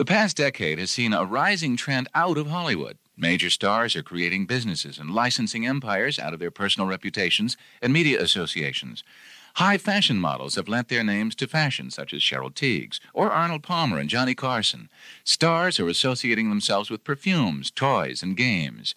The past decade has seen a rising trend out of Hollywood. Major stars are creating businesses and licensing empires out of their personal reputations and media associations. High fashion models have lent their names to fashion, such as Cheryl Tiegs or Arnold Palmer and Johnny Carson. Stars are associating themselves with perfumes, toys, and games.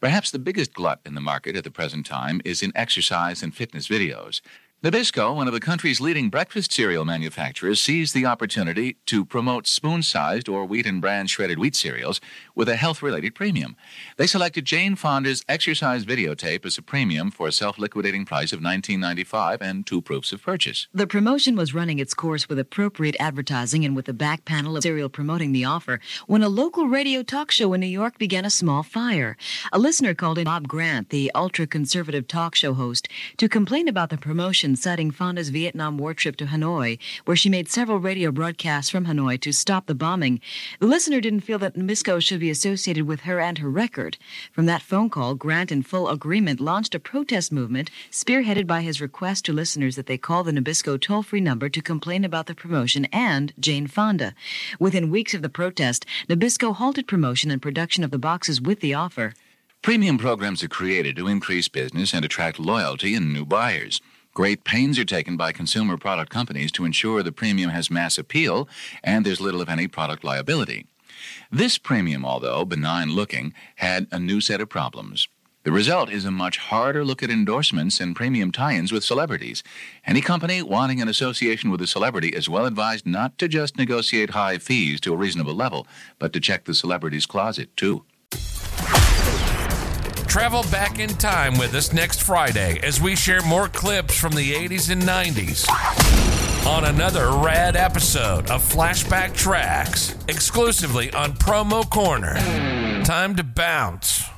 Perhaps the biggest glut in the market at the present time is in exercise and fitness videos. Nabisco, one of the country's leading breakfast cereal manufacturers, seized the opportunity to promote spoon sized or wheat and bran shredded wheat cereals with a health related premium. They selected Jane Fonda's exercise videotape as a premium for a self liquidating price of $19.95 and two proofs of purchase. The promotion was running its course with appropriate advertising and with a back panel of cereal promoting the offer when a local radio talk show in New York began a small fire. A listener called in Bob Grant, the ultra conservative talk show host, to complain about the promotion citing Fonda's Vietnam War trip to Hanoi, where she made several radio broadcasts from Hanoi to stop the bombing. The listener didn't feel that Nabisco should be associated with her and her record. From that phone call, Grant, in full agreement, launched a protest movement spearheaded by his request to listeners that they call the Nabisco toll free number to complain about the promotion and Jane Fonda. Within weeks of the protest, Nabisco halted promotion and production of the boxes with the offer. Premium programs are created to increase business and attract loyalty and new buyers. Great pains are taken by consumer product companies to ensure the premium has mass appeal and there's little, if any, product liability. This premium, although benign looking, had a new set of problems. The result is a much harder look at endorsements and premium tie ins with celebrities. Any company wanting an association with a celebrity is well advised not to just negotiate high fees to a reasonable level, but to check the celebrity's closet, too. Travel back in time with us next Friday as we share more clips from the 80s and 90s on another rad episode of Flashback Tracks exclusively on Promo Corner. Time to bounce.